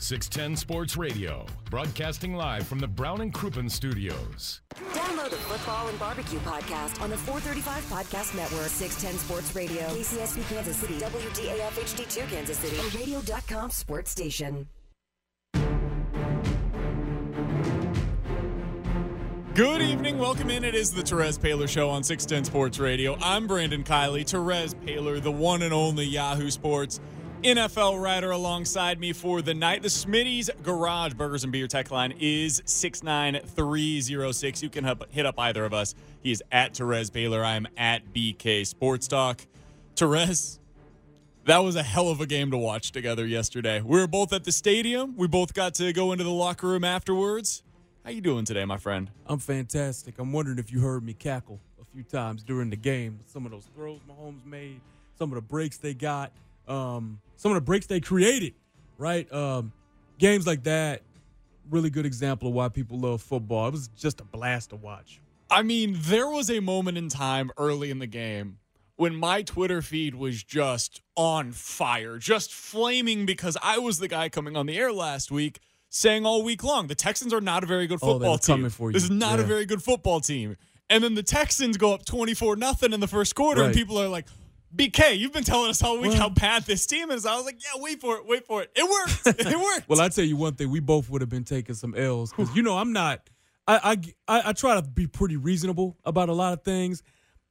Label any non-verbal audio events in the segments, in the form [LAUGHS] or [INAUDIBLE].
610 Sports Radio, broadcasting live from the Brown and Crouppen Studios. Download the Football and Barbecue podcast on the 435 Podcast Network, 610 Sports Radio, KCSP Kansas City, WDAF HD2 Kansas City, and Radio.com Sports Station. Good evening. Welcome in. It is the Terez Paylor Show on 610 Sports Radio. I'm Brandon Kiley. Terez Paylor, the one and only Yahoo Sports NFL writer alongside me for the night. The Smitty's Garage Burgers and Beer tech line is 69306. You can hit up either of us. He is at Terez Paylor. I am at BK Sports Talk. Terez, that was a hell of a game to watch together yesterday. We were both at the stadium. We both got to go into the locker room afterwards. How you doing today, my friend? I'm fantastic. I'm wondering if you heard me cackle a few times during the game. Some of those throws Mahomes made, some of the breaks they got, um, some of the breaks they created. Right, um, games like that. Really good example of why people love football. It was just a blast to watch. I mean, there was a moment in time early in the game when my Twitter feed was just on fire, just flaming because I was the guy coming on the air last week saying all week long the Texans are not a very good Oh, football they team. coming for you. This is not a very good football team. And then the Texans go up 24 nothing in the first quarter and people are like, BK, you've been telling us all week Well- how bad this team is. I was like, yeah, wait for it, wait for it. It worked. [LAUGHS] It worked. Well, I tell you one thing, we both would have been taking some L's because you know I'm not. I, I I try to be pretty reasonable about a lot of things.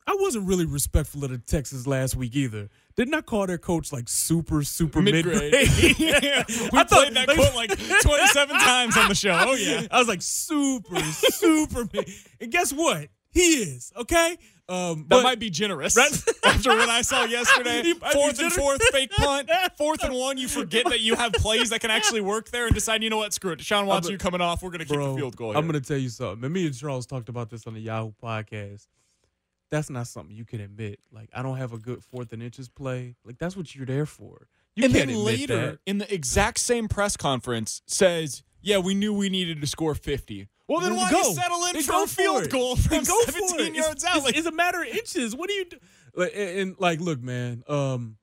I wasn't really respectful of the Texans last week either. Didn't I call their coach like super super mid Mid-grade. [LAUGHS] [LAUGHS] yeah, we I thought- played that quote like 27 times on the show. Oh, yeah. I was like super super mid. And guess what? He is okay. Um, That but- might be generous. Right? [LAUGHS] After what I saw yesterday, [LAUGHS] He might be fourth and fourth, fake punt, fourth and one, you forget that you have plays that can actually work there and decide, you know what, screw it. Deshaun Watson, you coming off. We're going to kick Bro, the field goal. I'm gonna tell you something. And me and Charles talked about this on the Yahoo podcast. That's not something you can admit. Like I don't have a good fourth and inches play. Like that's what you're there for. You and then later that. in the exact same press conference says, "Yeah, we knew we needed to score 50." Well, then Then why go. you settle in Then for a field it. goal from go 17 yards It's, out? it's, Like, it's a matter of inches. What do you do? Like, and, and, like, look, man. Um,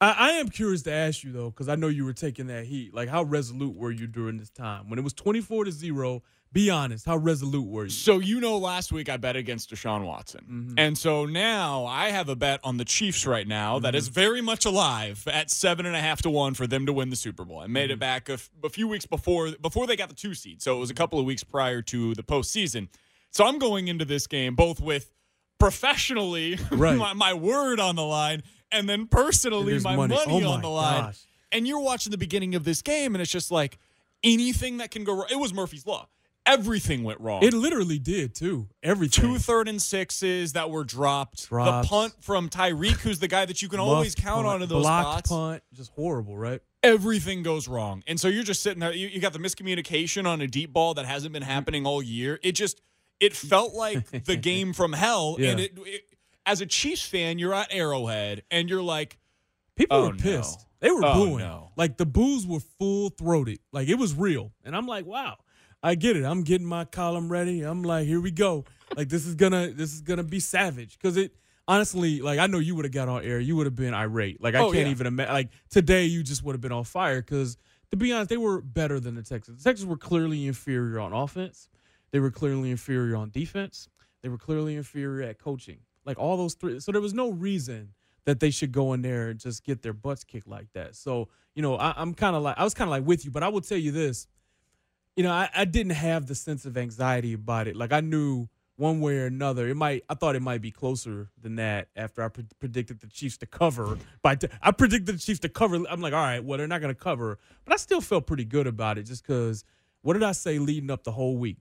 I, I am curious to ask you though, because I know you were taking that heat. Like, how resolute were you during this time when it was 24 to zero? Be honest. How resolute were you? So you know, last week I bet against Deshaun Watson, Mm-hmm. and so now I have a bet on the Chiefs right now that Mm-hmm. is very much alive at seven and a half to one for them to win the Super Bowl. I made Mm-hmm. it back a, f- a few weeks before before they got the two seed, so it was a couple of weeks prior to the postseason. So I'm going into this game both with professionally [LAUGHS] Right. my, my word on the line, and then personally my money, money. Oh on the line. gosh. And you're watching the beginning of this game, and it's just like anything that can go wrong. It was Murphy's law. Everything went wrong It literally did too. Everything. two third and sixes that were dropped. Drops. The punt from Tyreek, who's the guy that you can always count punt, on in those blocked spots. punt, just horrible, right? Everything goes wrong, and so you're just sitting there. You, you got the miscommunication on a deep ball that hasn't been happening all year. It just it felt like the [LAUGHS] game from hell. And it, it as a Chiefs fan, you're at Arrowhead, and you're like, People Oh, were no. pissed. They were Oh, booing. no. Like the boos were full throated. Like it was real. And I'm like, wow, I get it. I'm getting my column ready. I'm like, here we go. Like this is gonna this is gonna be savage. Cause it honestly, like I know you would have got on air. You would have been irate. Like I Oh, can't yeah. even imagine. Like today, you just would have been on fire. Cause to be honest, they were better than the Texans. The Texans were clearly inferior on offense. They were clearly inferior on defense. They were clearly inferior at coaching. Like all those three. So there was no reason that they should go in there and just get their butts kicked like that. So, you know, I, I'm kind of like, I was kind of like with you, but I will tell you this. You know, I, I didn't have the sense of anxiety about it. Like I knew one way or another, it might, I thought it might be closer than that after I pre- predicted the Chiefs to cover. By t- I predicted the Chiefs to cover. I'm like, all right, well, they're not going to cover. But I still felt pretty good about it just because what did I say leading up the whole week?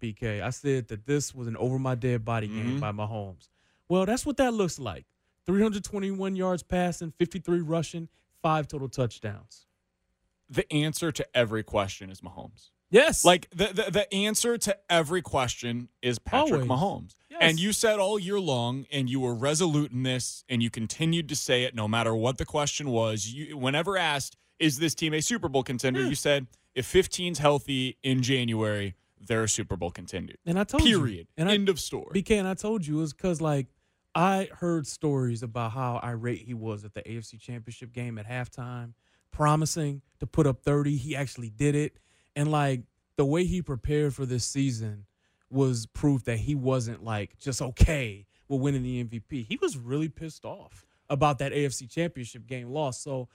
BK. I said that this was an over my dead body game mm-hmm. by Mahomes. Well, that's what that looks like. 321 yards passing, 53 rushing, five total touchdowns. the answer to every question is Mahomes. Yes. Like the, the the answer to every question is Patrick Always. Mahomes. Yes. And you said all year long, and you were resolute in this, and you continued to say it no matter what the question was. You, whenever asked, "Is this team a Super Bowl contender?" Yeah. You said, "If 15's healthy in January, they're a Super Bowl contender." and I told you. Period. And I, End of story. BK, and I told you it was because like I heard stories about how irate he was at the AFC Championship game at halftime, promising to put up 30. He actually did it. And like the way he prepared for this season was proof that he wasn't like just okay with winning the MVP. He was really pissed off about that AFC Championship game loss. So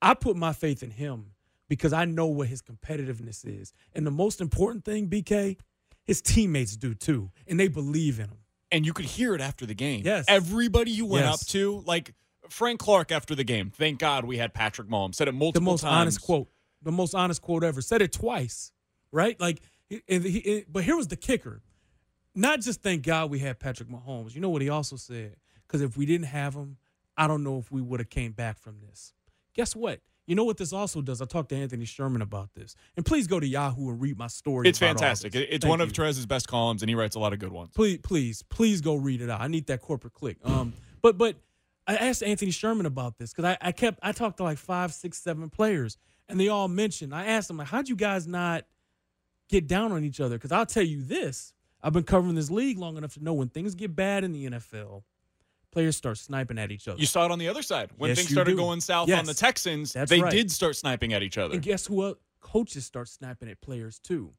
I put my faith in him because I know what his competitiveness is. And the most important thing, BK, his teammates do too. And they believe in him. and you could hear it after the game. Yes. Everybody you went Yes. up to, like Frank Clark after the game, thank God we had Patrick Mahomes. Said it multiple times. the most times. honest quote, the most honest quote ever. Said it twice, right? Like, he- and he, it- but here was the kicker. Not just thank God we had Patrick Mahomes. You know what he also said? Because if we didn't have him, I don't know if we would have came back from this. Guess what? You know what this also does? I talked to Anthony Sherman about this, and please go to Yahoo and read my story. It's fantastic. It's Thank one of Trez's best columns, and he writes a lot of good ones. please, please, please go read it out. I need that corporate click. Um, but but I asked Anthony Sherman about this because I, I kept I talked to like five, six, seven players, and they all mentioned. I asked them like, how'd you guys not get down on each other? Because I'll tell you this: I've been covering this league long enough to know when things get bad in the NFL, players start sniping at each other. You saw it on the other side when Yes, things started do. going south Yes. on the Texans. That's they right. did start sniping at each other. And guess who else? Coaches start sniping at players too.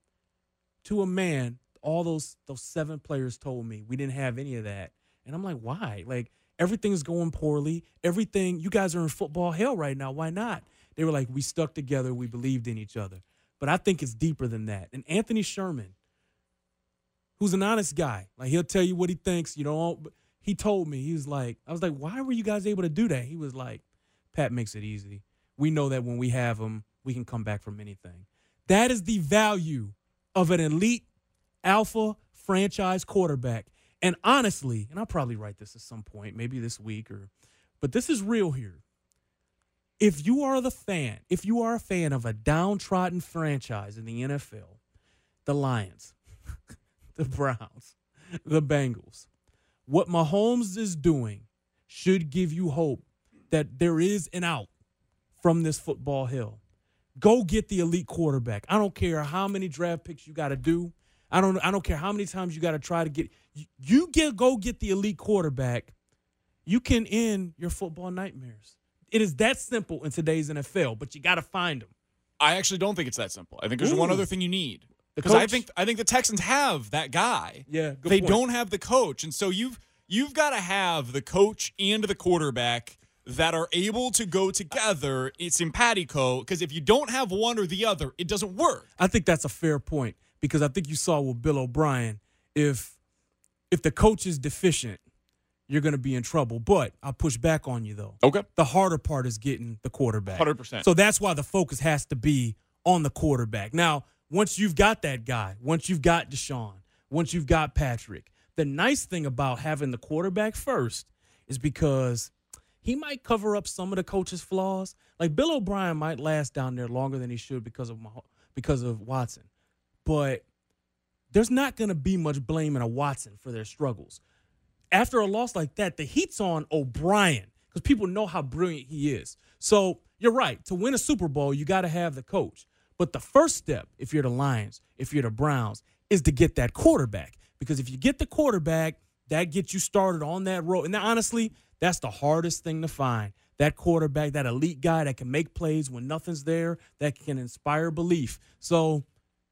To a man, all those those seven players told me we didn't have any of that. And I'm like, why? Like everything's going poorly. Everything you guys are in football hell right now. Why not? They were like, we stuck together, we believed in each other. But I think it's deeper than that. And Anthony Sherman, who's an honest guy, like he'll tell you what he thinks, you know. He told me, he was like, I was like, why were you guys able to do that? He was like, Pat makes it easy. We know that when we have him, we can come back from anything. That is the value of an elite alpha franchise quarterback. And honestly, and I'll probably write this at some point, maybe this week or but this is real here. If you are the fan, if you are a fan of a downtrodden franchise in the NFL, the Lions, [LAUGHS] the Browns, the Bengals, what Mahomes is doing should give you hope that there is an out from this football hill. Go get the elite quarterback. I don't care how many draft picks you got to do. I don't. I don't care how many times you got to try to get. You, you get go get the elite quarterback. You can end your football nightmares. It is that simple in today's NFL, but you got to find them. I actually don't think it's that simple. I think there's one other thing you need. Because I think I think the Texans have that guy. Yeah, they point. don't have the coach, and so you've you've got to have the coach and the quarterback that are able to go together. It's simpatico because if you don't have one or the other, it doesn't work. I think that's a fair point because I think you saw with Bill O'Brien, if if the coach is deficient, you're going to be in trouble. But I'll push back on you though. Okay. The harder part is getting the quarterback. 100%. So that's why the focus has to be on the quarterback. Now, once you've got that guy, once you've got Deshaun, once you've got Patrick, the nice thing about having the quarterback first is because he might cover up some of the coach's flaws. Like Bill O'Brien might last down there longer than he should because of Mah- because of Watson, but there's not going to be much blaming a Watson for their struggles. After a loss like that, the heat's on O'Brien because people know how brilliant he is. So you're right. To win a Super Bowl, you got to have the coach. But the first step, if you're the Lions, if you're the Browns, is to get that quarterback. Because if you get the quarterback, that gets you started on that road. And honestly, that's the hardest thing to find. That quarterback, that elite guy that can make plays when nothing's there, that can inspire belief. So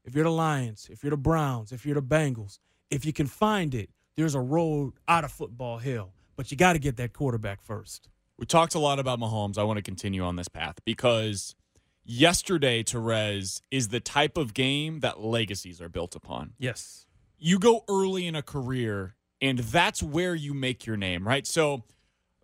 if you're the Lions, if you're the Browns, if you're the Bengals, if you can find it, there's a road out of football hell. But you got to get that quarterback first. We talked a lot about Mahomes. I want to continue on this path because yesterday, Terez, is the type of game that legacies are built upon. Yes. You go early in a career, and that's where you make your name, right? So,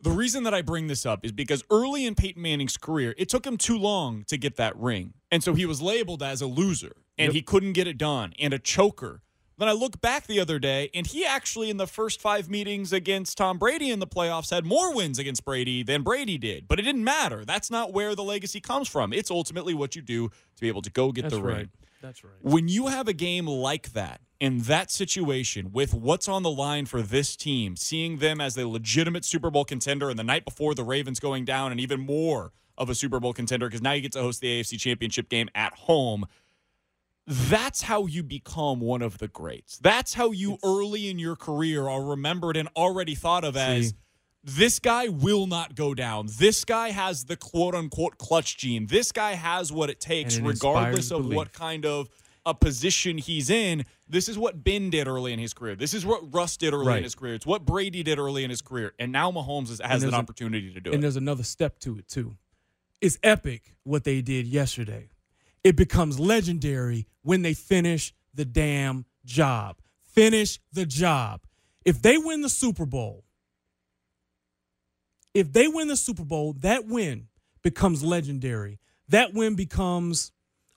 the reason that I bring this up is because early in Peyton Manning's career, it took him too long to get that ring. And so he was labeled as a loser and Yep. he couldn't get it done and a choker. Then I look back the other day, and he actually, in the first five meetings against Tom Brady in the playoffs, had more wins against Brady than Brady did. But it didn't matter. That's not where the legacy comes from. It's ultimately what you do to be able to go get That's the right. ring. That's right. When you have a game like that, in that situation, with what's on the line for this team, seeing them as a legitimate Super Bowl contender, and the night before the Ravens going down, and even more of a Super Bowl contender because now you get to host the AFC Championship game at home. That's how you become one of the greats. That's how you early in your career are remembered and already thought of as this guy will not go down. This guy has the quote unquote clutch gene. This guy has what it takes, it regardless of belief. what kind of a position he's in. This is what Ben did early in his career. This is what Russ did early in his career. It's what Brady did early in his career. And now Mahomes is, has an opportunity to do And it. And there's another step to it too. It's epic what they did yesterday. It becomes legendary when they finish the damn job. Finish the job. If they win the Super Bowl, if they win the Super Bowl, that win becomes legendary. That win becomes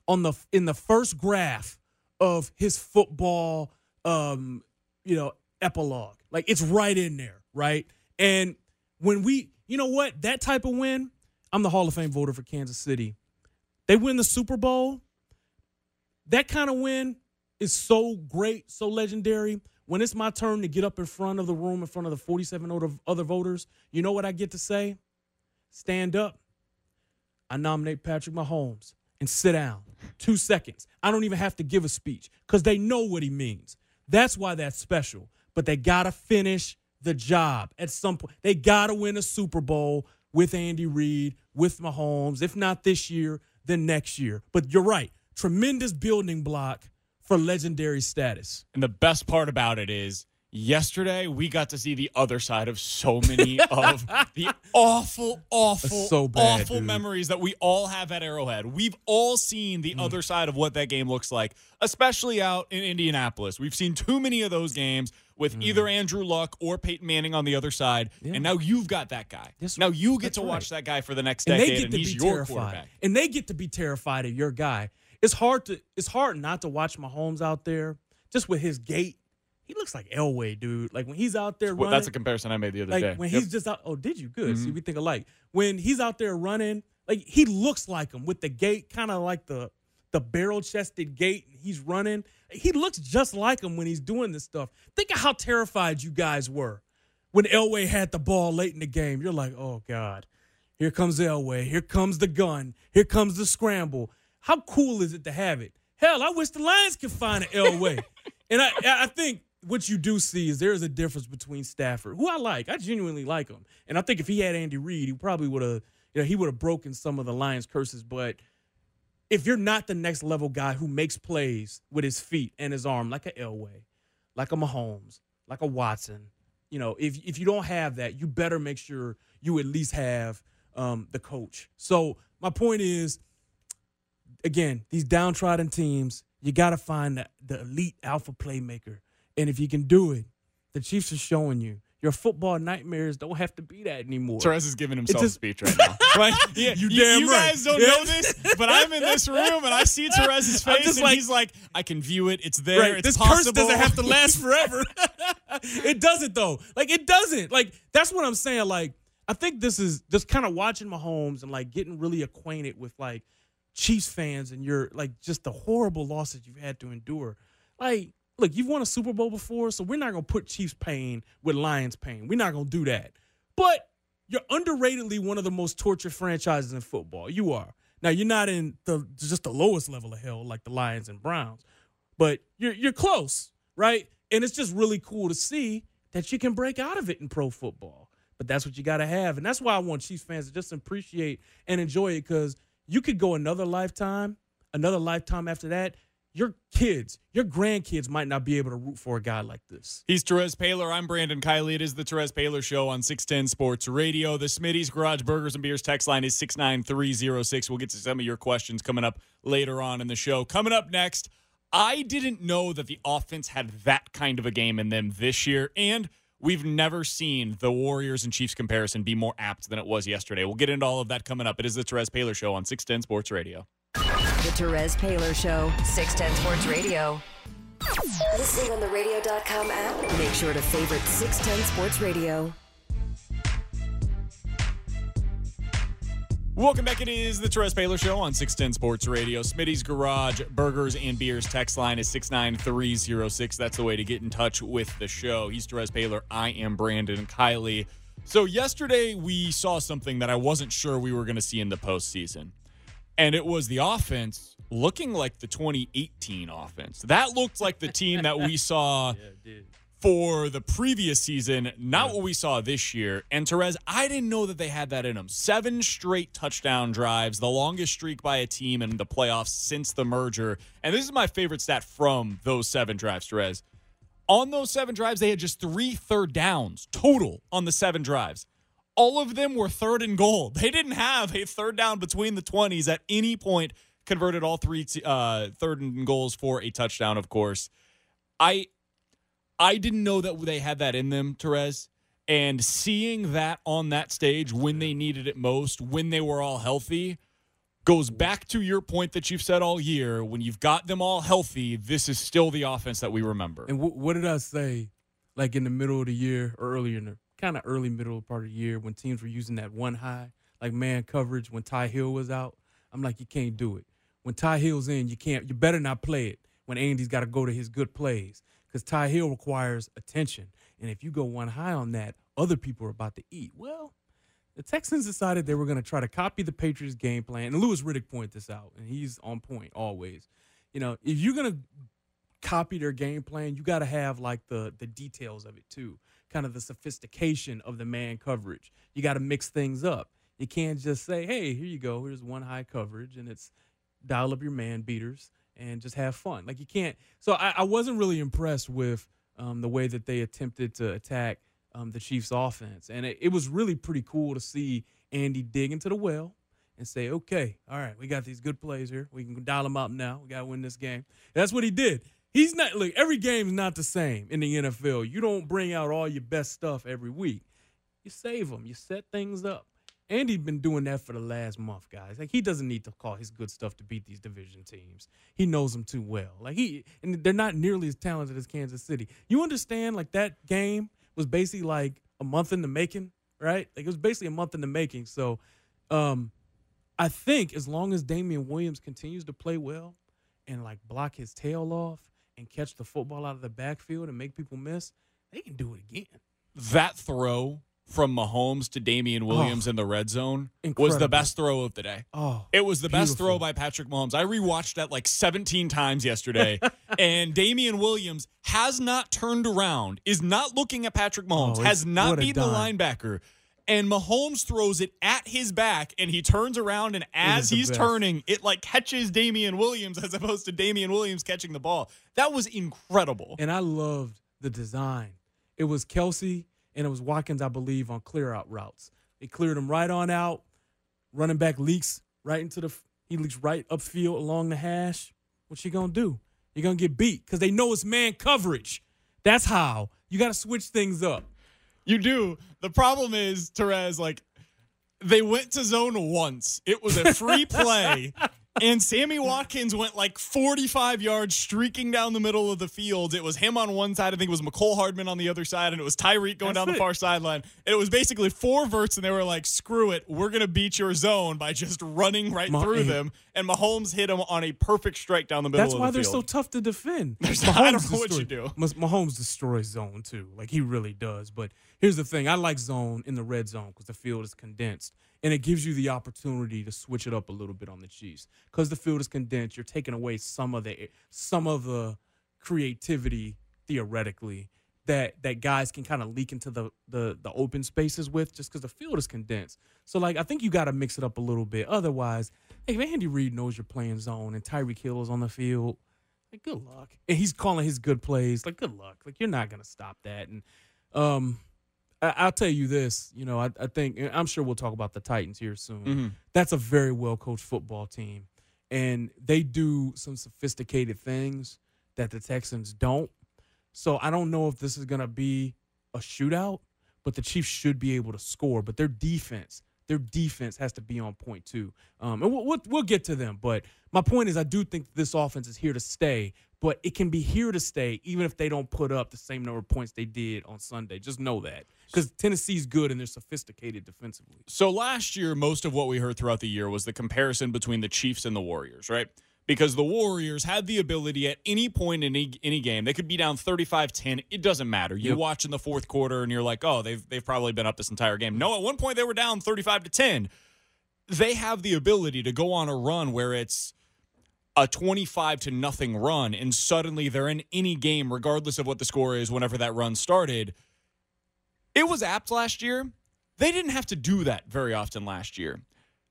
on the in the first graph of his football um you know epilogue. Like it's right in there, right? And when we, you know what, that type of win, I'm the Hall of Fame voter for Kansas City. They win the Super Bowl. That kind of win is so great, so legendary. When it's my turn to get up in front of the room, in front of the 47 other, voters, you know what I get to say? Stand up. I nominate Patrick Mahomes and sit down. Two seconds. I don't even have to give a speech because they know what he means. That's why that's special. But they got to finish the job at some point. They got to win a Super Bowl with Andy Reid, with Mahomes. If not this year, then next year. But you're right. Tremendous building block for legendary status. And the best part about it is yesterday we got to see the other side of so many [LAUGHS] of the awful, awful, so bad, awful dude. Mm. memories that we all have at Arrowhead. We've all seen the other side of what that game looks like, especially out in Indianapolis. We've seen too many of those games with either Andrew Luck or Peyton Manning on the other side. Mm. Yeah. And now you've got that guy. That's now you get to watch right. that guy for the next and decade, they get and to he's be your terrified. quarterback. And they get to be terrified of your guy. It's hard to it's hard not to watch Mahomes out there just with his gait. He looks like Elway, dude. Like when he's out there Well, running. that's a comparison I made the other like day. when Yep. he's just out. Oh, did you? Good. Mm-hmm. See, we think alike. When he's out there running, like he looks like him with the gait, kind of like the the barrel chested gait. He's running. He looks just like him when he's doing this stuff. Think of how terrified you guys were when Elway had the ball late in the game. You're like, oh god, here comes Elway. Here comes the gun. Here comes the scramble. How cool is it to have it? Hell, I wish the Lions could find an Elway. [LAUGHS] and I, I think what you do see is there is a difference between Stafford, who I like. I genuinely like him, and I think if he had Andy Reid, he probably would have, you know, he would have broken some of the Lions' curses. But if you're not the next level guy who makes plays with his feet and his arm, like a Elway, like a Mahomes, like a Watson, you know, if if you don't have that, you better make sure you at least have um, the coach. So my point is, again, these downtrodden teams, you got to find the, the elite alpha playmaker, and if you can do it, the Chiefs are showing you your football nightmares don't have to be that anymore. Terez is giving himself just- a speech right now. [LAUGHS] Like, yeah, You you, damn you right. guys don't Yeah. know this, but I'm in this room and I see Terez's face, and like- he's like, "I can view it. It's there. Right. It's this possible." curse doesn't have to last forever. [LAUGHS] it doesn't though. Like it doesn't. Like that's what I'm saying. Like I think this is just kind of watching Mahomes and like getting really acquainted with like Chiefs fans and your like just the horrible losses you've had to endure. Like, look, you've won a Super Bowl before, so we're not gonna put Chiefs pain with Lions pain. We're not gonna do that. But you're underratedly one of the most tortured franchises in football. You are. Now you're not in the just the lowest level of hell like the Lions and Browns, but you're you're close, right? And it's just really cool to see that you can break out of it in pro football. But that's what you got to have, and that's why I want Chiefs fans to just appreciate and enjoy it because you could go another lifetime, another lifetime after that. Your kids, your grandkids might not be able to root for a guy like this. He's Terez Paylor. I'm Brandon Kiley. It is the Terez Paylor Show on 610 Sports Radio. The Smitty's Garage Burgers and Beers text line is 69306. We'll get to some of your questions coming up later on in the show. Coming up next, I didn't know that the offense had that kind of a game in them this year, and we've never seen the Warriors and Chiefs comparison be more apt than it was yesterday. We'll get into all of that coming up. It is the Terez Paylor Show on 610 Sports Radio. The Terez Paylor Show, 610 Sports Radio. Listening on the radio.com app. Make sure to favorite 610 Sports Radio. Welcome back. It is the Terez Paylor Show on 610 Sports Radio. Smitty's Garage Burgers and Beers text line is 69306. That's the way to get in touch with the show. He's Terez Paylor. I am Brandon Kiley. So, yesterday we saw something that I wasn't sure we were going to see in the postseason, and it was the offense looking like the 2018 offense. That looked like the team that we saw [LAUGHS] for the previous season, not what we saw this year. And Terez, I didn't know that they had that in them. Seven straight touchdown drives, the longest streak by a team in the playoffs since the merger. And this is my favorite stat from those seven drives, Terez. On those seven drives, they had just three third downs total on the seven drives. All of them were third and goal. They didn't have a third down between the 20s at any point, converted all three t- uh, third and goals for a touchdown, of course. I I didn't know that they had that in them, Terez. And seeing that on that stage when they needed it most, when they were all healthy, goes back to your point that you've said all year. When you've got them all healthy, this is still the offense that we remember. And w- what did I say, like in the middle of the year or earlier in the kind of early middle part of the year when teams were using that one high, like man coverage when Ty Hill was out? I'm like, you can't do it. When Ty Hill's in, you can't. You better not play it when Andy's got to go to his good plays because Ty Hill requires attention. And if you go one high on that, other people are about to eat. Well, the Texans decided they were going to try to copy the Patriots' game plan. And Louis Riddick pointed this out, and he's on point always. You know, if you're going to copy their game plan, you got to have like the the details of it too, kind of the sophistication of the man coverage. You got to mix things up. You can't just say, "Hey, here you go. Here's one high coverage," and it's dial up your man beaters and just have fun. Like you can't. So I, I wasn't really impressed with um, the way that they attempted to attack um, the Chiefs' offense, and it, it was really pretty cool to see Andy dig into the well and say, "Okay, all right, we got these good plays here. We can dial them up now. We got to win this game." That's what he did. He's not look. Every game is not the same in the NFL. You don't bring out all your best stuff every week. You save them. You set things up. Andy's been doing that for the last month, guys. Like he doesn't need to call his good stuff to beat these division teams. He knows them too well. Like he and they're not nearly as talented as Kansas City. You understand? Like that game was basically like a month in the making, right? Like it was basically a month in the making. So, um, I think as long as Damien Williams continues to play well and like block his tail off and catch the football out of the backfield and make people miss, they can do it again. That throw from Mahomes to Damien oh. Williams Oh, in the red zone was the best throw of the day. Oh, It was the best throw by Patrick Mahomes. I rewatched that like 17 times yesterday. [LAUGHS] and Damien Williams has not turned around, is not looking at Patrick Mahomes, Oh, has not beaten the linebacker. And Mahomes throws it at his back and he turns around and as he's best. turning, it like catches Damien Williams as opposed to Damien Williams catching the ball. That was incredible. and I loved the design. It was Kelce and it was Watkins, I believe, on clear out routes. They cleared him right on out. Running back leaks right into the he leaks right upfield along the hash. What you gonna do? You're gonna get beat because they know it's man coverage. That's how you got to switch things up. You do. The problem is, Terez, like, they went to zone once. It was a free play. [LAUGHS] And Sammy Watkins went like 45 yards streaking down the middle of the field. It was him on one side. I think it was Mecole Hardman on the other side. And it was Tyreek going That's down the far sideline. And it was basically four verts. And they were like, screw it. We're going to beat your zone by just running right through [LAUGHS] them. And Mahomes hit him on a perfect strike down the middle That's why the they're so tough to defend. There's not- [LAUGHS] I don't Mahomes know what you do. Mahomes destroys zone too. Like he really does. But here's the thing: I like zone in the red zone because the field is condensed and it gives you the opportunity to switch it up a little bit on the Chiefs because the field is condensed. You're taking away some of the some of the creativity theoretically that that guys can kind of leak into the the the open spaces with just because the field is condensed. So like I think you got to mix it up a little bit. Otherwise, hey, if Andy Reid knows you're playing zone and Tyreek Hill is on the field. Like good luck. And he's calling his good plays. Like good luck. Like you're not gonna stop that. And um, I, I'll tell you this. You know, I, I think I'm sure we'll talk about the Titans here soon. Mm-hmm. That's a very well coached football team, and they do some sophisticated things that the Texans don't. So I don't know if this is gonna be a shootout, but the Chiefs should be able to score. But their defense their defense has to be on point too. Um, and we'll, we'll we'll get to them, but my point is, I do think this offense is here to stay. But it can be here to stay, even if they don't put up the same number of points they did on Sunday. Just know that because Tennessee's good and they're sophisticated defensively. So last year, most of what we heard throughout the year was the comparison between the Chiefs and the Warriors, right? Because the Warriors had the ability at any point in any, any game, they could be down 35-10. It doesn't matter. You Yep. watch in the fourth quarter and you're like, oh, they've they've probably been up this entire game. No, at one point they were down 35 to 10. They have the ability to go on a run where it's a 25 to nothing run and suddenly they're in any game regardless of what the score is whenever that run started it was apt last year they didn't have to do that very often last year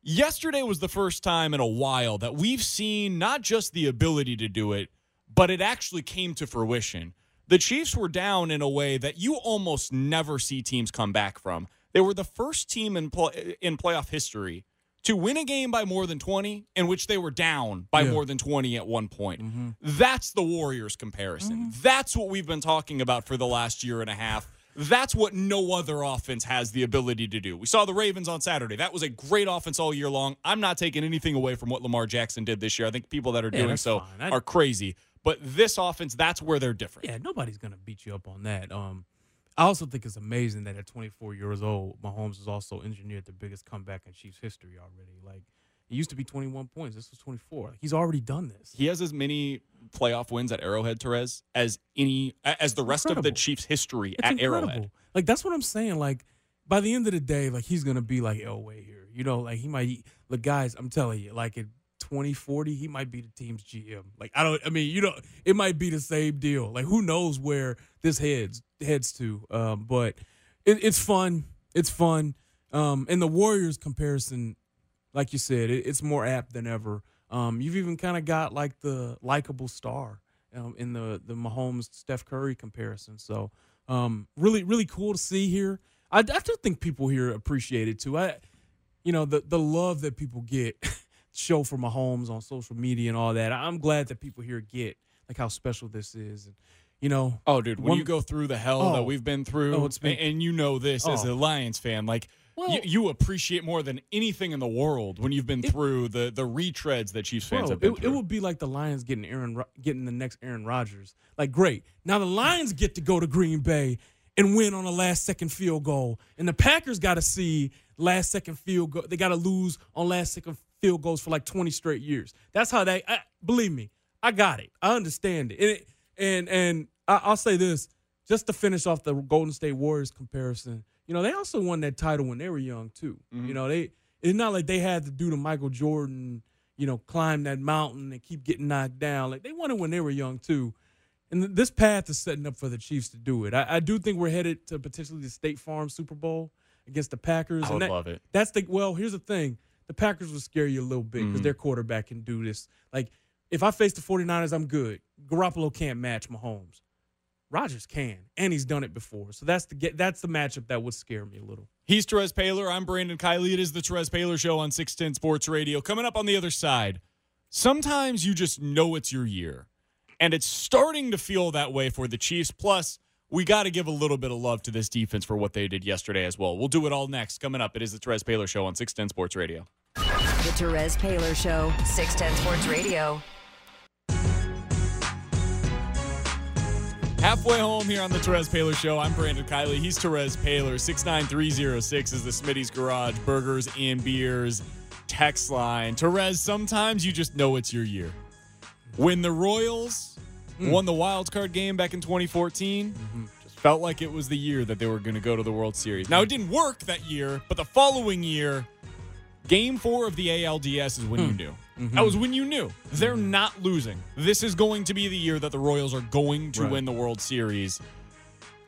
yesterday was the first time in a while that we've seen not just the ability to do it but it actually came to fruition the chiefs were down in a way that you almost never see teams come back from they were the first team in play, in playoff history to win a game by more than 20 in which they were down by Yeah. more than 20 at one point. Mm-hmm. That's the Warriors comparison. Mm-hmm. That's what we've been talking about for the last year and a half. That's what no other offense has the ability to do. We saw the Ravens on Saturday. That was a great offense all year long. I'm not taking anything away from what Lamar Jackson did this year. I think people that are Yeah, doing so. I- are crazy. But this offense, that's where they're different. Yeah, nobody's gonna beat you up on that. Um, I also think it's amazing that at 24 years old, Mahomes has also engineered the biggest comeback in Chiefs history already. Like it used to be 21 points. This was 24. Like, he's already done this. He has as many playoff wins at Arrowhead, Terez, as any as the rest of the Chiefs' history It's at incredible. Arrowhead. Like that's what I'm saying. Like by the end of the day, like he's gonna be like Elway here. You know, like he might. Look, guys, I'm telling you, like at 2040, he might be the team's GM. Like I don't. I mean, you know, it might be the same deal. Like who knows where this heads heads to? Um, but it, it's fun. It's fun. Um, and the Warriors comparison, like you said, it, it's more apt than ever. Um, you've even kind of got like the likable star um, in the the Mahomes Steph Curry comparison. So um, really really cool to see here. I, I do think people here appreciate it too. I you know the the love that people get [LAUGHS] show for Mahomes on social media and all that. I'm glad that people here get like how special this is and you know Oh, dude, when One- you go through the hell Oh. that we've been through, Oh, been- and, and you know this as Oh. a Lions fan, like Well- you, you appreciate more than anything in the world when you've been through the the retreads that Chiefs fans Bro, have been it, it would be like the Lions getting Aaron, getting the next Aaron Rodgers. Like, great. Now the Lions get to go to Green Bay and win on a last second field goal, and the Packers got to see last second field goal. They got to lose on last second field goals for like twenty straight years. That's how they. I, believe me, I got it. I understand it. And it, and, and I, I'll say this, just to finish off the Golden State Warriors comparison. You know, they also won that title when they were young too. You know, they it's not like they had to do the Michael Jordan, you know, climb that mountain and keep getting knocked down. Like they won it when they were young too. And th- this path is setting up for the Chiefs to do it. I, I do think we're headed to potentially the State Farm Super Bowl against the Packers. I and would that- love it. That's the well. Here's the thing: the Packers will scare you a little bit Mm-hmm. because their quarterback can do this. Like if I face the 49ers, I'm good. Garoppolo can't match Mahomes. Rodgers can, and he's done it before. So that's the. That's the matchup that would scare me a little. He's Terez Paylor. I'm Brandon Kiley. It is the Terez Paylor Show on 610 Sports Radio. Coming up on the other side, sometimes you just know it's your year. And it's starting to feel that way for the Chiefs. Plus, we got to give a little bit of love to this defense for what they did yesterday as well. We'll do it all next. Coming up, it is the Terez Paylor Show on 610 Sports Radio. The Terez Paylor Show. 610 Sports Radio. Halfway home here on the Terez Paylor Show. I'm Brandon Kiley. He's Terez Paylor. 69306 is the Smitty's Garage Burgers and Beers text line. Terez, sometimes you just know it's your year. When the Royals hmm. won the wild card game back in 2014, mm-hmm. just felt like it was the year that they were going to go to the World Series. Now, it didn't work that year, but the following year, game four of the ALDS is when you hmm. knew. That was when you knew they're not losing. This is going to be the year that the Royals are going to Right. win the World Series.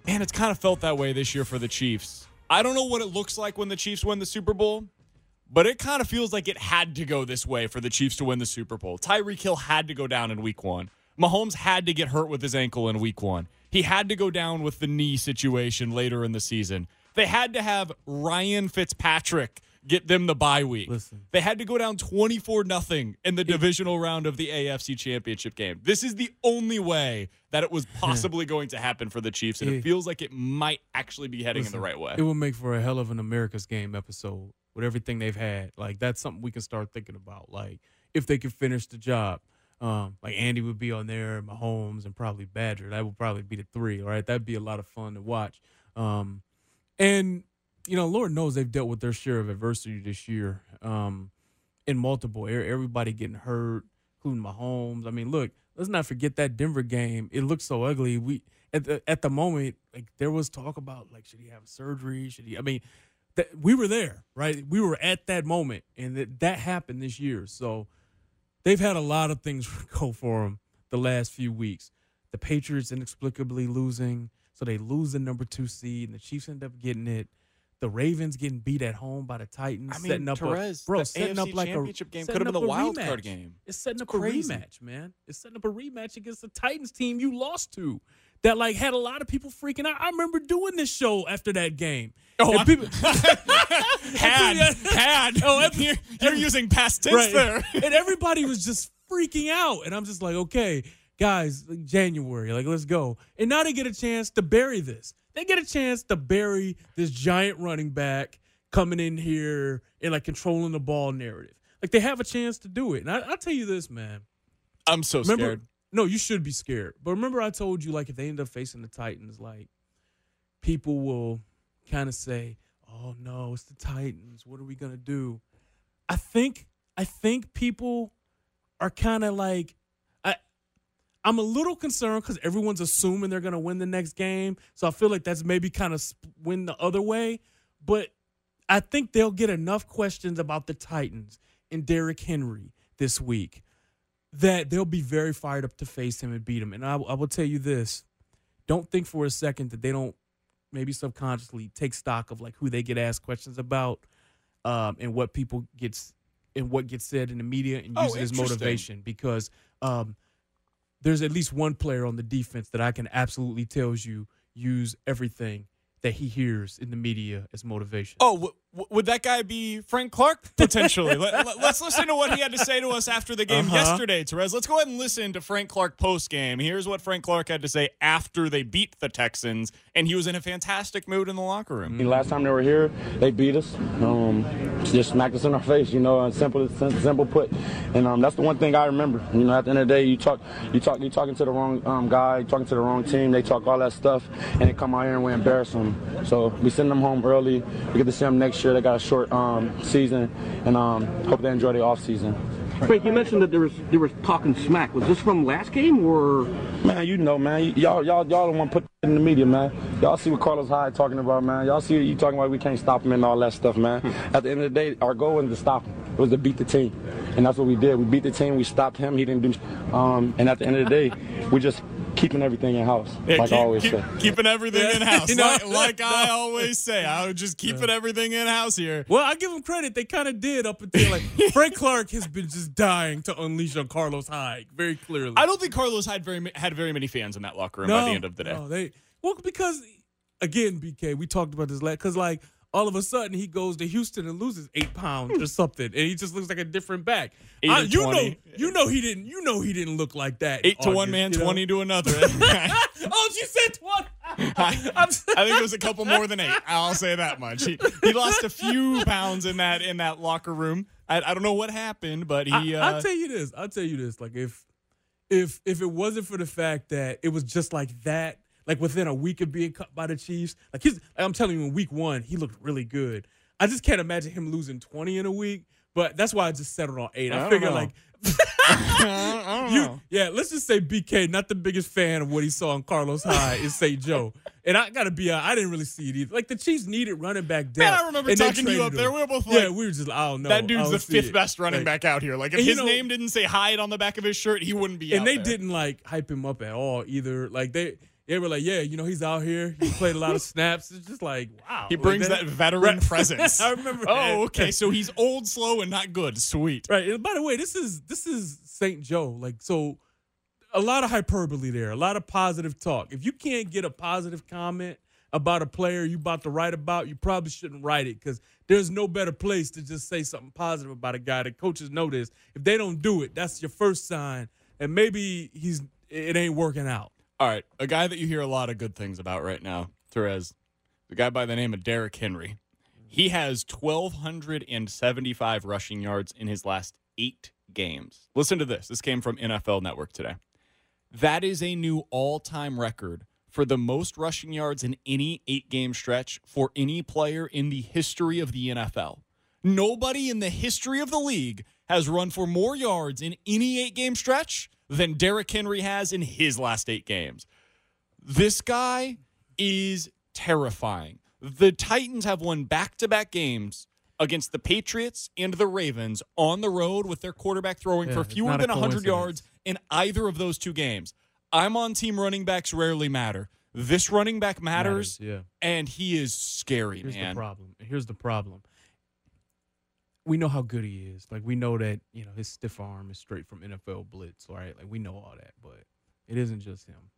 Man, it's kind of felt that way this year for the Chiefs. I don't know what it looks like when the Chiefs win the Super Bowl, but it kind of feels like it had to go this way for the Chiefs to win the Super Bowl. Tyreek Hill had to go down in week one. Mahomes had to get hurt with his ankle in week one. He had to go down with the knee situation later in the season. They had to have Ryan Fitzpatrick get them the bye week. Listen. They had to go down 24 nothing in the divisional round of the AFC Championship game. This is the only way that it was [LAUGHS] possibly going to happen for the Chiefs, and it Yeah. feels like it might actually be heading in the right way. It would make for a hell of an America's Game episode with everything they've had. Like that's something we can start thinking about. Like if they can finish the job. Um, like Andy would be on there, Mahomes, and probably Badger. That would probably be the three. All right, that'd be a lot of fun to watch. Um, and you know, Lord knows they've dealt with their share of adversity this year. Um, in multiple, everybody getting hurt, including Mahomes. I mean, look, let's not forget that Denver game. It looked so ugly. We at the at the moment, like there was talk about like should he have surgery? Should he? I mean, that we were there, right? We were at that moment, and that that happened this year. So they've had a lot of things [LAUGHS] go for them the last few weeks. The Patriots inexplicably losing, so they lose the number two seed, and the Chiefs end up getting it. The Ravens getting beat at home by the Titans, I mean, setting up Terez, a bro, setting AFC up like championship a game setting could have been a wild card game. It's setting up crazy. a rematch, man. It's setting up a rematch against the Titans team you lost to. That like had a lot of people freaking out. I remember doing this show after that game. Oh, And people, [LAUGHS] [LAUGHS] Had, [LAUGHS] had. Oh, every- you're, you're using past tense right. there. and everybody was just freaking out. And I'm just like, okay, guys, January, like let's go. And now they get a chance to bury this. They get a chance to bury this giant running back coming in here and like controlling the ball narrative. Like they have a chance to do it. And I, I'll tell you this, man. I'm so Remember, scared. no, you should be scared. But remember, I told you like if they end up facing the Titans, like people will kind of say, "Oh no, it's the Titans. What are we gonna do?" I think I think people are kind of like. I'm a little concerned because everyone's assuming they're gonna win the next game, so I feel like that's maybe kind of win the other way. But I think they'll get enough questions about the Titans and Derrick Henry this week that they'll be very fired up to face him and beat him. And I, I will tell you this: don't think for a second that they don't maybe subconsciously take stock of like who they get asked questions about, um, and what people gets and what gets said in the media and Oh, use it as motivation. Because um, there's at least one player on the defense that I can absolutely tells you use everything that he hears in the media as motivation. Oh, would that guy be Frank Clark potentially? let, us listen to what he had to say to us after the game Uh-huh. yesterday, Terez. Let's go ahead and listen to Frank Clark post game. Here's what Frank Clark had to say after they beat the Texans, and he was in a fantastic mood in the locker room. I mean, last time they were here, they beat us. Um, just smacked us in our face, you know, and simple, simple put. And um, that's the one thing I remember. You know, at the end of the day, you talk, you talk, you talking to the wrong um, guy, talking to the wrong team. They talk all that stuff, and they come out here and we embarrass them. So we send them home early. We get to see them next year. They got a short um, season, and um, hope they enjoy the off season. Frank, you mentioned that there was there was talking smack. Was this from last game or? Man, you know, man, y'all, y'all, y'all don't want to put it in the media, man. Y'all see what Carlos Hyde talking about, man. Y'all see you talking about we can't stop him and all that stuff, man. At the end of the day, our goal wasn't to stop him. It was to beat the team, and that's what we did. We beat the team. We stopped him. He didn't do. Um, and at the end of the day, we just keeping everything in house, Yeah, like keep- I always keep- say. Keeping everything [LAUGHS] in house. You know? like, like I always say, I would just keeping everything in house here. Well, I give them credit. They kind of did up until like [LAUGHS] Frank Clark has been just dying to unleash on Carlos Hyde very clearly. I don't think Carlos had very had very many fans in that locker room by the end of the day. No, they well because again, BK, we talked about this last because like all of a sudden he goes to Houston and loses eight pounds or something, and he just looks like a different back. I- or you know, you know he didn't. You know he didn't look like that. Eight to one man, you know? twenty to another. [LAUGHS] [LAUGHS] oh, she said twenty. [LAUGHS] I, I think it was a couple more than eight. I'll say that much. He, he lost a few pounds in that in that locker room. I, I don't know what happened, but he. I, uh, will tell you this. I'll tell you this. Like if if if it wasn't for the fact that it was just like that, like within a week of being cut by the Chiefs, like his, like I'm telling you, in week one he looked really good. I just can't imagine him losing 20 in a week. But that's why I just settled on eight. I, I figure like [LAUGHS] you, yeah. Let's just say BK, not the biggest fan of what he saw in Carlos Hyde is St. Joe. And I gotta be, I didn't really see it either. Like the Chiefs needed running back depth. Man, I remember talking to you up there. We were both like, yeah, we were just, I don't know. that dude's the fifth it. best running Like, back out here. Like if his know- name didn't say Hyde on the back of his shirt, he wouldn't be. and they there. didn't like hype him up at all either. Like they they were like, yeah, you know, he's out here. He played a lot of snaps. It's just like, wow. He Like, brings that veteran Right. presence. [LAUGHS] I remember. Oh, that. okay. So he's old, slow, and not good. Sweet. Right. And by the way, this is this is St. Joe. Like so, a lot of hyperbole there. A lot of positive talk. If you can't get a positive comment about a player you about to write about, you probably shouldn't write it because there's no better place to just say something positive about a guy. The coaches know this. If they don't do it, that's your first sign, and maybe he's it ain't working out. All right, a guy that you hear a lot of good things about right now, Terez, the guy by the name of Derrick Henry. He has 1,275 rushing yards in his last eight games. Listen to this. This came from NFL Network today. That is a new all time record for the most rushing yards in any eight game stretch for any player in the history of the NFL. Nobody in the history of the league has run for more yards in any eight game stretch than Derrick Henry has in his last eight games. This guy is terrifying. The Titans have won back to back games against the Patriots and the Ravens on the road with their quarterback throwing Yeah, for fewer than 100 yards in either of those two games. I'm on team running backs rarely matter. This running back matters, yeah. and he is scary, Here's man. the problem. Here's the problem. We know how good he is. Like we know that you know his stiff arm is straight from NFL blitz, right? Like we know all that, but it isn't just him.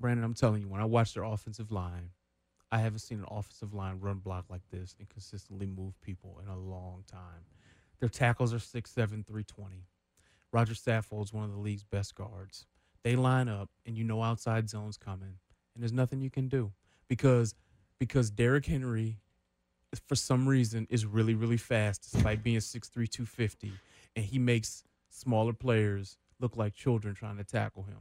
Brandon, I'm telling you, when I watch their offensive line, I haven't seen an offensive line run block like this and consistently move people in a long time. Their tackles are 6'7", 320. Roger Saffold's one of the league's best guards. They line up, and you know outside zones coming, and there's nothing you can do because because Derrick Henry, for some reason, is really really fast despite being 6'3", 250, and he makes smaller players look like children trying to tackle him.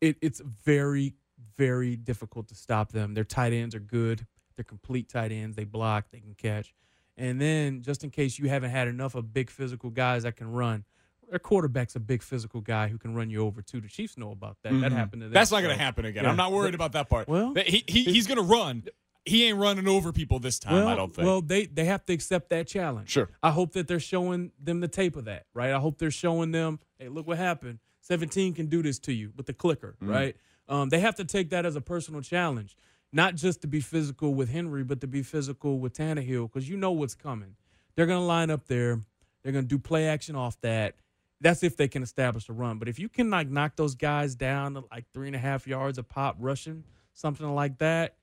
It, it's very very difficult to stop them. Their tight ends are good. They're complete tight ends. They block. They can catch. And then, just in case you haven't had enough of big physical guys that can run, their quarterback's a big physical guy who can run you over too. The Chiefs know about that. That happened to them. Mm-hmm. That's not going to happen again. yeah. I'm not worried about that part. Well, he, he, he's going to run. He ain't running over people this time, Well, I don't think. well, they they have to accept that challenge. Sure. I hope that they're showing them the tape of that, right? I hope they're showing them, hey, look what happened. 17 can do this to you with the clicker, Mm-hmm. right? Um, they have to take that as a personal challenge, not just to be physical with Henry, but to be physical with Tannehill, because you know what's coming. They're gonna line up there. They're gonna do play action off that. That's if they can establish a run. But if you can like knock those guys down to like three and a half yards a pop rushing, something like that,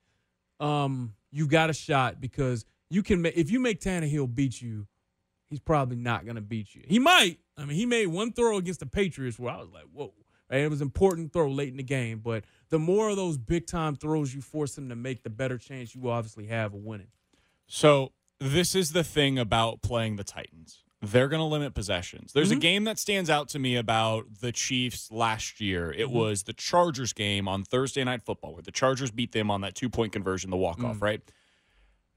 um, you got a shot because you can make if you make Tannehill beat you, he's probably not gonna beat you. He might. I mean, he made one throw against the Patriots where I was like, whoa. And It was an important throw late in the game, but the more of those big time throws you force him to make, the better chance you obviously have of winning. So this is the thing about playing the Titans. They're going to limit possessions. There's a mm-hmm. game that stands out to me about the Chiefs last year. It mm-hmm. was the Chargers game on Thursday Night Football, where the Chargers beat them on that two point conversion, the walk off. Mm. Right?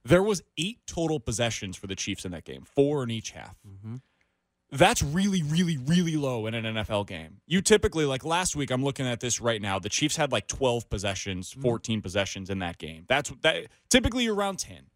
There was eight total possessions for the Chiefs in that game, four in each half. Mm-hmm. That's really, really, really low in an NFL game. You typically, like last week, I'm looking at this right now. The Chiefs had like 12 possessions, mm. 14 possessions in that game. That's that. Typically, you're around 10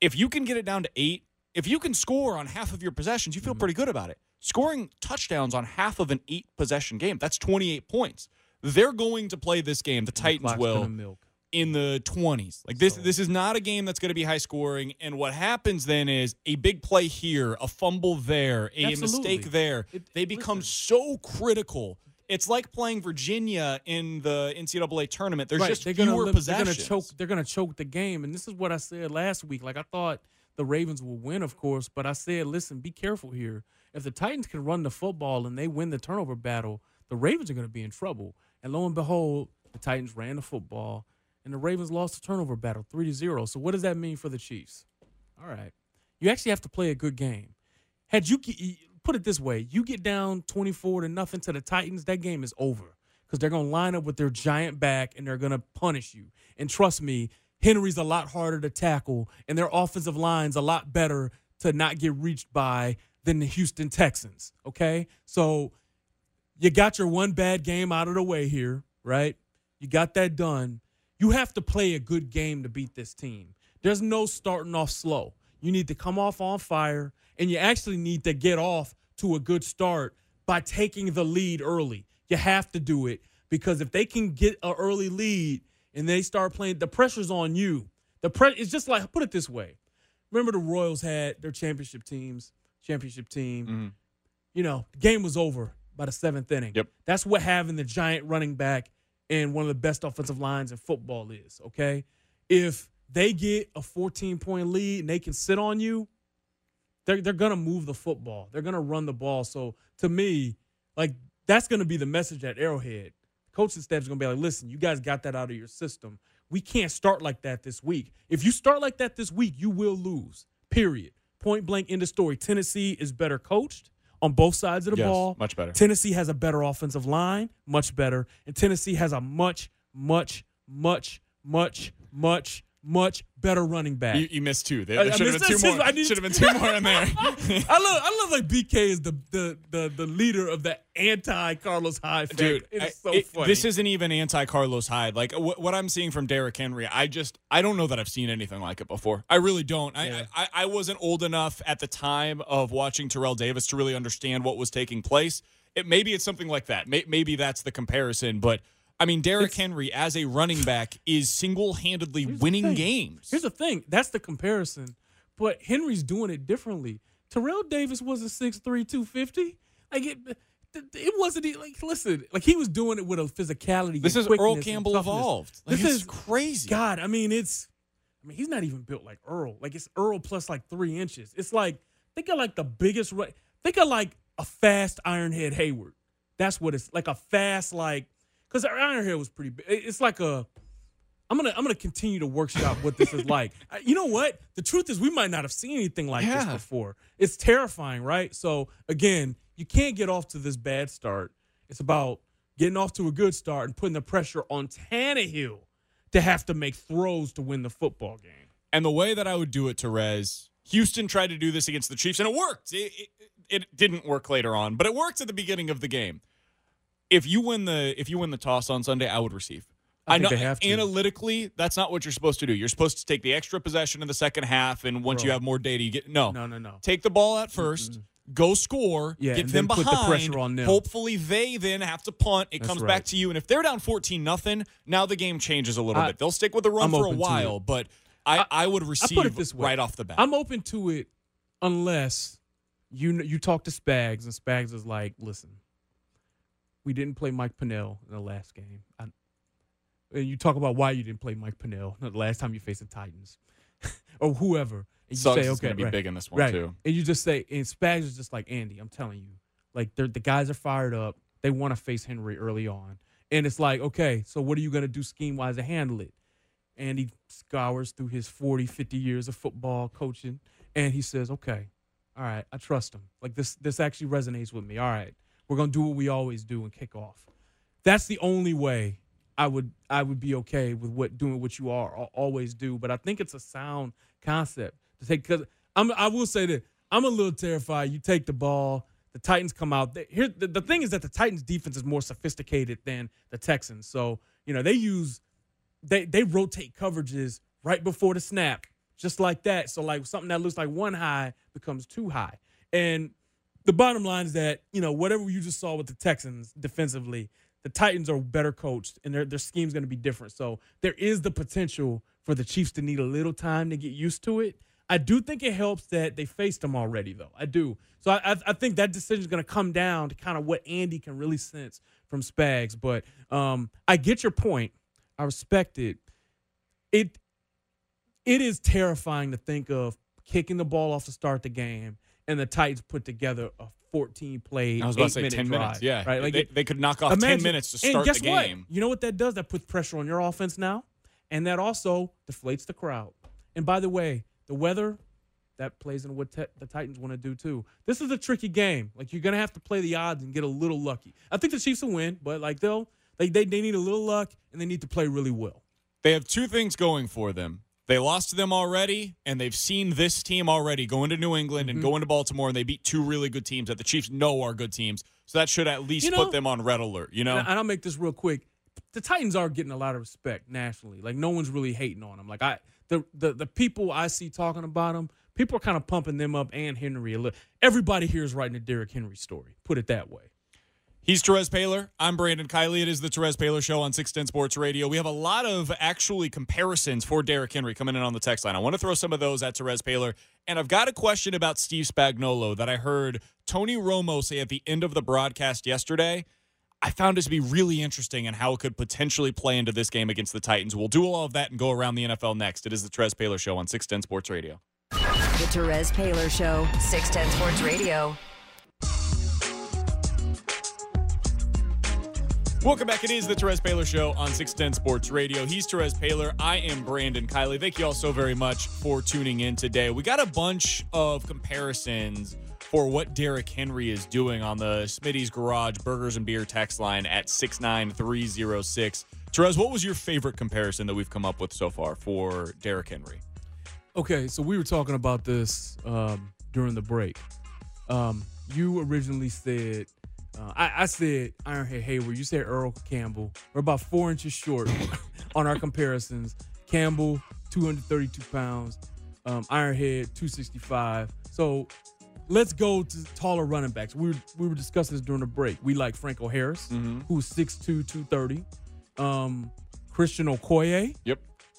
if you can get it down to eight, if you can score on half of your possessions, you feel mm-hmm. pretty good about it. Scoring touchdowns on half of an eight possession game, that's 28 points. They're going to play this game, the Titans Clock's will, in the 20s. Like this So- this is not a game that's going to be high scoring and what happens then is a big play here, a fumble there, a Absolutely. mistake there. It- they become so critical. It's like playing Virginia in the NCAA tournament. There's just they're fewer gonna possessions. They're choke. They're gonna choke the game, and this is what I said last week. Like I thought the Ravens will win, of course, but I said, listen, be careful here. If the Titans can run the football and they win the turnover battle, the Ravens are gonna be in trouble. And lo and behold, the Titans ran the football, and the Ravens lost the turnover battle three to zero. So what does that mean for the Chiefs? All right, you actually have to play a good game. Had you put it this way, you get down 24 to nothing to the Titans, that game is over because they're going to line up with their giant back and they're going to punish you. And trust me, Henry's a lot harder to tackle and their offensive line's a lot better to not get reached by than the Houston Texans. Okay? So you got your one bad game out of the way here, right? You got that done. You have to play a good game to beat this team. There's no starting off slow. You need to come off on fire, and you actually need to get off to a good start by taking the lead early. You have to do it because if they can get an early lead and they start playing, the pressure's on you. The pre- it's just like put it this way. Remember the Royals had their championship teams, championship team. Mm-hmm. You know, the game was over by the seventh inning. Yep. That's what having the giant running back and one of the best offensive lines in football is. Okay, if they get a 14 point lead and they can sit on you, they're they're gonna move the football. They're gonna run the ball. So to me, like that's gonna be the message at Arrowhead. Coaching staff's gonna be like, listen, you guys got that out of your system. we can't start like that this week. If you start like that this week, you will lose. Period. Point blank in the story. Tennessee is better coached on both sides of the Yes, ball. much better. Tennessee has a better offensive line, much better. And Tennessee has a much, much, much, much, much, much better running back. You, you missed two. There, there should have been two more. Should have been two [LAUGHS] more in there. I love I love like BK is the the the, the leader of the anti Carlos Hyde. fan. Dude, it's so it- funny. this isn't even anti Carlos Hyde. Like wh- what I'm seeing from Derrick Henry, I just I don't know that I've seen anything like it before. I really don't. I, Yeah. I I wasn't old enough at the time of watching Terrell Davis to really understand what was taking place. It maybe it's something like that. May, maybe that's the comparison, but. I mean, Derrick Henry as a running back is single-handedly winning thing. games. Here's the thing. That's the comparison. But Henry's doing it differently. Terrell Davis wasn't 6'3", 250. Like it, it wasn't like listen, like he was doing it with a physicality. This is Earl Campbell evolved. Like, this is crazy. God, I mean, it's. I mean, he's not even built like Earl. Like it's Earl plus like three inches. It's like think of like the biggest. Think of like a fast Ironhead Heyward. That's what it's like. A fast like because Ironhead was pretty. big. It's like a. I'm gonna I'm gonna continue to workshop what this is like. [LAUGHS] You know what? The truth is, we might not have seen anything like Yeah. this before. It's terrifying, right? So again, you can't get off to this bad start. It's about getting off to a good start and putting the pressure on Tannehill to have to make throws to win the football game. And the way that I would do it, Terez, Houston tried to do this against the Chiefs, and it worked. It, it, it didn't work later on, but it worked at the beginning of the game. If you win the if you win the toss on Sunday, I would receive. I think know analytically that's not what you're supposed to do. You're supposed to take the extra possession in the second half, and once you have more data, you get no, No, no, no. Take the ball at 1st go score, Yeah, get them then put the behind. pressure on them. Hopefully, they then have to punt. It That's comes right. back to you, and if they're down fourteen nothing, now the game changes a little I- bit. They'll stick with the run I'm for a while, but I, I, would I receive put it this way. right off the bat. I'm open to it unless you you talk to Spags and Spags is like, listen, we didn't play Mike Pennel in the last game. I, and you talk about why you didn't play Mike Pennel the last time you faced the Titans [LAUGHS] or whoever. And you Suggs say, is okay, gonna be right, big in this one, right. too. And you just say, and Spags is just like Andy. I'm telling you, like they're, the guys are fired up. They want to face Henry early on, and it's like, okay, so what are you going to do scheme wise to handle it? and he scours through his 40, 50 years of football coaching, and he says, "Okay, all right, I trust him. Like this, this actually resonates with me. All right, we're gonna do what we always do and kick off. That's the only way I would I would be okay with what doing what you are always do. But I think it's a sound concept to take because I'm I will say that I'm a little terrified. You take the ball. The Titans come out. They, here, the, the thing is that the Titans' defense is more sophisticated than the Texans. So you know they use they they rotate coverages right before the snap, just like that. So like something that looks like one high becomes two high. And the bottom line is that you know whatever you just saw with the Texans defensively, the Titans are better coached and their their scheme's going to be different. So there is the potential for the Chiefs to need a little time to get used to it. I do think it helps that they faced them already, though. I do. So I, I, think that decision is going to come down to kind of what Andy can really sense from Spags. But um, I get your point. I respect it. It it is terrifying to think of kicking the ball off to start the game, and the Titans put together a 14 play, I was about to say eight-minute 10 drive, minutes. Yeah. right. Like they, it- they could knock off 10 minutes to start the what? game. You know what that does? That puts pressure on your offense now, and that also deflates the crowd. And by the way, the weather that plays in what te- the Titans want to do too. This is a tricky game. Like you're gonna have to play the odds and get a little lucky. I think the Chiefs will win, but like they'll they they, they need a little luck and they need to play really well. They have two things going for them. They lost to them already, and they've seen this team already go into New England Mm-hmm. and go into Baltimore, and they beat two really good teams that the Chiefs know are good teams. So that should at least You know- put them on red alert. You know, And, I'll make this real quick. The Titans are getting a lot of respect nationally. Like no one's really hating on them. Like I, the the the people I see talking about them, people are kind of pumping them up and Henry a little. Everybody here is writing a Derrick Henry story. Put it that way. He's Terez Paylor. I'm Brandon Kiley. It is the Terez Paylor Show on 610 Sports Radio. We have a lot of actually comparisons for Derrick Henry coming in on the text line. I want to throw some of those at Terez Paylor. And I've got a question about Steve Spagnuolo that I heard Tony Romo say at the end of the broadcast yesterday. I found it to be really interesting and how it could potentially play into this game against the Titans. We'll do all of that and go around the NFL next. It is the Terez Paylor Show on 610 Sports Radio. The Terez Paylor Show, 610 Sports Radio. Welcome back. It is the Terez Paylor Show on 610 Sports Radio. He's Terez Paylor. I am Brandon Kiley. Thank you all so very much for tuning in today. We got a bunch of comparisons for what Derrick Henry is doing on the Smitty's Garage Burgers and Beer text line at 69306. Terez, what was your favorite comparison that we've come up with so far for Derrick Henry? Okay, so we were talking about this um, during the break. Um, you originally said, uh, I, I said Ironhead Heyward. You said Earl Campbell. We're about four inches short [LAUGHS] on our comparisons. Campbell, 232 pounds. Um, Ironhead, 265. So let's go to taller running backs. We were, we were discussing this during the break. We like Franco Harris, who's 6'2", 230. Um, Christian Okoye, Yep.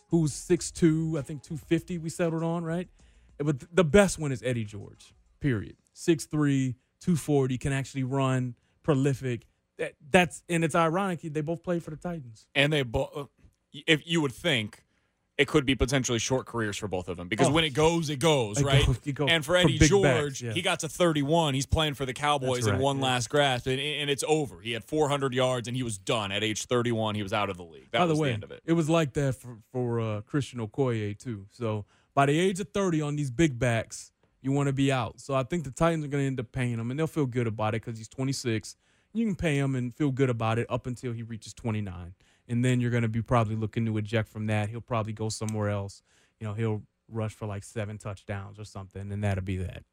who's 6'2", I think 250 we settled on, right? But th- the best one is Eddie George, period. 6'3", 240, can actually run, prolific. That, that's and it's ironic they both played for the Titans. And they both, if you would think, it could be potentially short careers for both of them because Oh. when it goes, it goes, It right? goes- it goes and for for Eddie big George, backs, yeah. he got to 31. He's playing for the Cowboys That's in one yeah. last grasp, and, and it's over. He had 400 yards and he was done at age 31. He was out of the league. That by was the way, the end of it. it was like that for for uh, Christian Okoye too. So by the age of thirty on these big backs, you want to be out. So I think the Titans are going to end up paying him, and they'll feel good about it because he's twenty six. You can pay him and feel good about it up until he reaches twenty nine, and then you're going to be probably looking to eject from that. He'll probably go somewhere else. You know, he'll rush for like seven touchdowns or something, and that'll be that.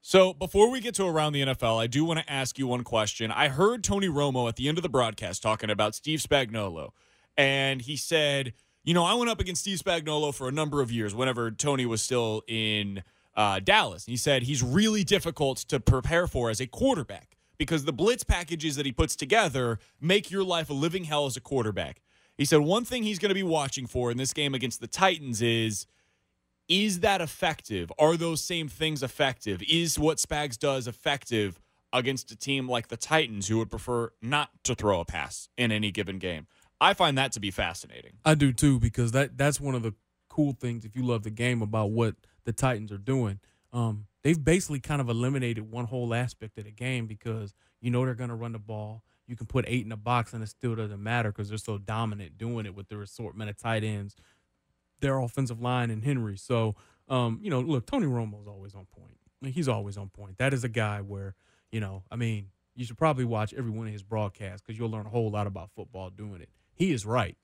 So before we get to around the NFL, I do want to ask you one question. I heard Tony Romo at the end of the broadcast talking about Steve Spagnuolo, and he said, "You know, I went up against Steve Spagnuolo for a number of years. Whenever Tony was still in uh, Dallas, he said he's really difficult to prepare for as a quarterback because the blitz packages that he puts together make your life a living hell as a quarterback." He said one thing he's going to be watching for in this game against the Titans is is that effective? Are those same things effective? Is what Spags does effective against a team like the Titans who would prefer not to throw a pass in any given game? I find that to be fascinating. I do too because that that's one of the cool things if you love the game about what the Titans are doing. Um, they've basically kind of eliminated one whole aspect of the game because you know they're going to run the ball. You can put eight in the box and it still doesn't matter because they're so dominant doing it with their assortment of tight ends, their offensive line, and Henry. So, um, you know, look, Tony Romo's always on point. I mean, he's always on point. That is a guy where, you know, I mean, you should probably watch every one of his broadcasts because you'll learn a whole lot about football doing it. He is right.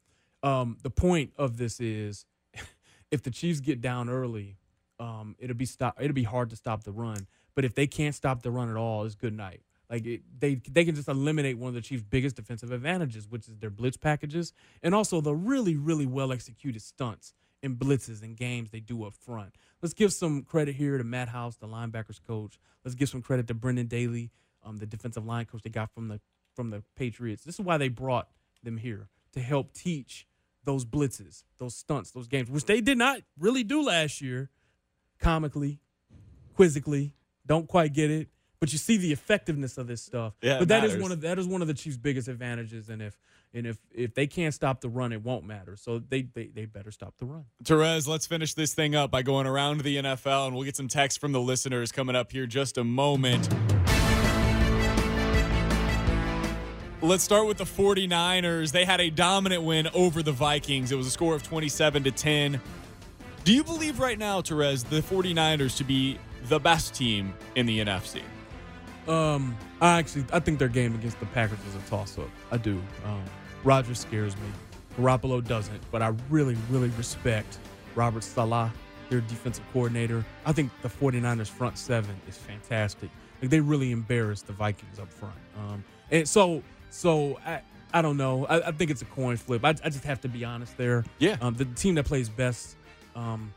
Um, the point of this is, [LAUGHS] if the Chiefs get down early, um, it'll be stop. It'll be hard to stop the run. But if they can't stop the run at all, it's good night. Like it, they they can just eliminate one of the Chiefs' biggest defensive advantages, which is their blitz packages, and also the really really well executed stunts and blitzes and games they do up front. Let's give some credit here to Matt House, the linebackers coach. Let's give some credit to Brendan Daly, um, the defensive line coach they got from the from the Patriots. This is why they brought them here to help teach those blitzes, those stunts, those games, which they did not really do last year. Comically, quizzically, don't quite get it, but you see the effectiveness of this stuff. Yeah, but that is matters. one of that is one of the Chiefs' biggest advantages, and if and if if they can't stop the run, it won't matter. So they they, they better stop the run. Terez, let's finish this thing up by going around the NFL, and we'll get some text from the listeners coming up here just a moment. Let's start with the 49ers. They had a dominant win over the Vikings. It was a score of 27 to 10. Do you believe right now, Terez, the 49ers to be the best team in the NFC? Um, I actually I think their game against the Packers was a toss up. I do. Um, Rodgers scares me. Garoppolo doesn't, but I really really respect Robert Saleh, their defensive coordinator. I think the 49ers front seven is fantastic. Like they really embarrassed the Vikings up front. Um, and so so I I don't know. I, I think it's a coin flip. I, I just have to be honest there. Yeah. Um, the team that plays best, um,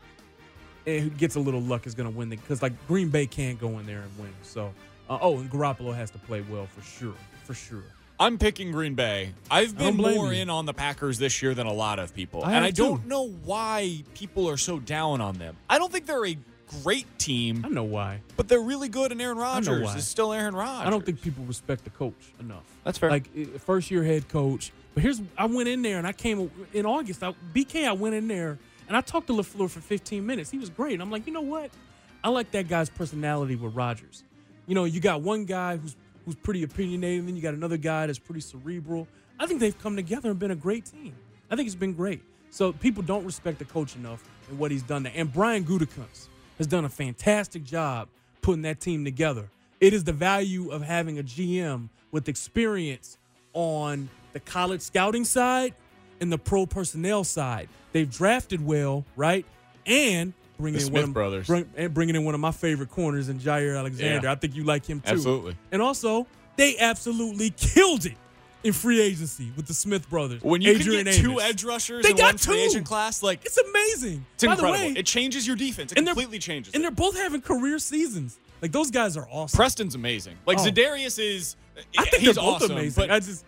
and who gets a little luck is going to win because like Green Bay can't go in there and win. So, uh, oh, and Garoppolo has to play well for sure, for sure. I'm picking Green Bay. I've been more you. in on the Packers this year than a lot of people. I and I don't know why people are so down on them. I don't think they're a great team, I know why. but they're really good and Aaron Rodgers is still Aaron Rodgers. I don't think people respect the coach enough. That's fair. Like first year head coach. But here's I went in there and I came in August. I, BK, I went in there and I talked to Lafleur for 15 minutes. He was great. And I'm like, you know what? I like that guy's personality with Rodgers. You know, you got one guy who's who's pretty opinionated, and then you got another guy that's pretty cerebral. I think they've come together and been a great team. I think it's been great. So people don't respect the coach enough and what he's done there. And Brian Gutekunst has done a fantastic job putting that team together. It is the value of having a GM with experience on the college scouting side and the pro personnel side. They've drafted well, right? And bringing The in one Smith of, brothers. bring- and bringing in one of my favorite corners in Jaire Alexander. Yeah. I think you like him too. Absolutely. And also, they absolutely killed it in free agency with the Smith brothers. When you Adrian get two Amos. edge rushers They in got one free agent class, like it's amazing. it's By incredible. the way, it changes your defense. It completely changes. and it. they're both having career seasons. Like those guys are awesome. Preston's amazing. Like Oh. Zadarius is. I think he's they're both awesome, amazing. But I just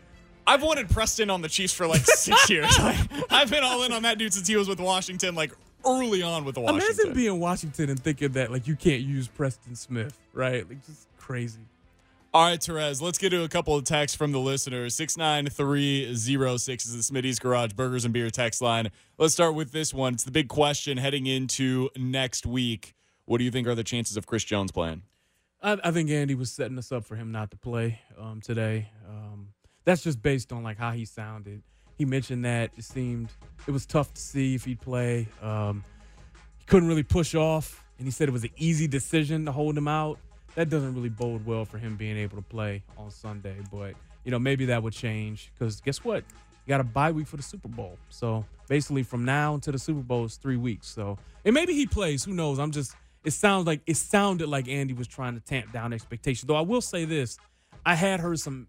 I've wanted Preston on the Chiefs for like six years. [LAUGHS] Like, I've been all in on that dude since he was with Washington, like early on with the Washington. imagine being Washington and thinking that like you can't use Preston Smith, right? Like just crazy. All right, Terez, let's get to a couple of texts from the listeners. 69306 is the Smitty's Garage Burgers and Beer text line. Let's start with this one. It's the big question heading into next week. What do you think are the chances of Chris Jones playing? I, I think Andy was setting us up for him not to play um, today. Um, that's just based on like how he sounded. He mentioned that it seemed it was tough to see if he'd play. Um, he couldn't really push off, and he said it was an easy decision to hold him out. That doesn't really bode well for him being able to play on Sunday. But you know maybe that would change because guess what? You got a bye week for the Super Bowl. So basically, from now until the Super Bowl is three weeks. So and maybe he plays. Who knows? I'm just. It sounds like it sounded like Andy was trying to tamp down expectations. Though I will say this, I had heard some.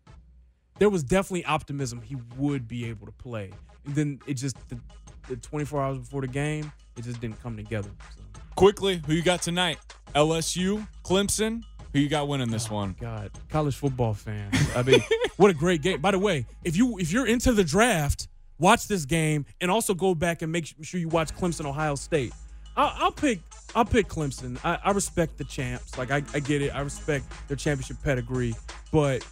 There was definitely optimism he would be able to play. And then it just the, the 24 hours before the game, it just didn't come together. So, Quickly, who you got tonight? LSU, Clemson. Who you got winning this oh one? God, college football fans. I mean, [LAUGHS] what a great game. By the way, if you if you're into the draft, watch this game and also go back and make sure you watch Clemson Ohio State. I'll, I'll pick I'll pick Clemson. I, I respect the champs. Like I, I get it. I respect their championship pedigree, but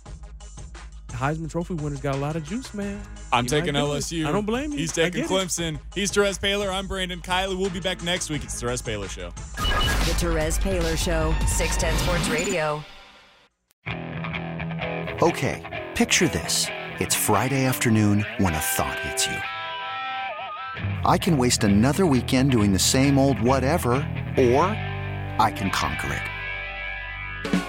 Heisman Trophy winners got a lot of juice, man. I'm You taking might do it. LSU. I don't blame you. He's taking get it. Clemson. He's Terez Paylor. I'm Brandon Kiley. We'll be back next week. It's the Terez Paylor Show. The Terez Paylor Show. 610 Sports Radio. Okay, picture this. It's Friday afternoon when a thought hits you. I can waste another weekend doing the same old whatever, or I can conquer it.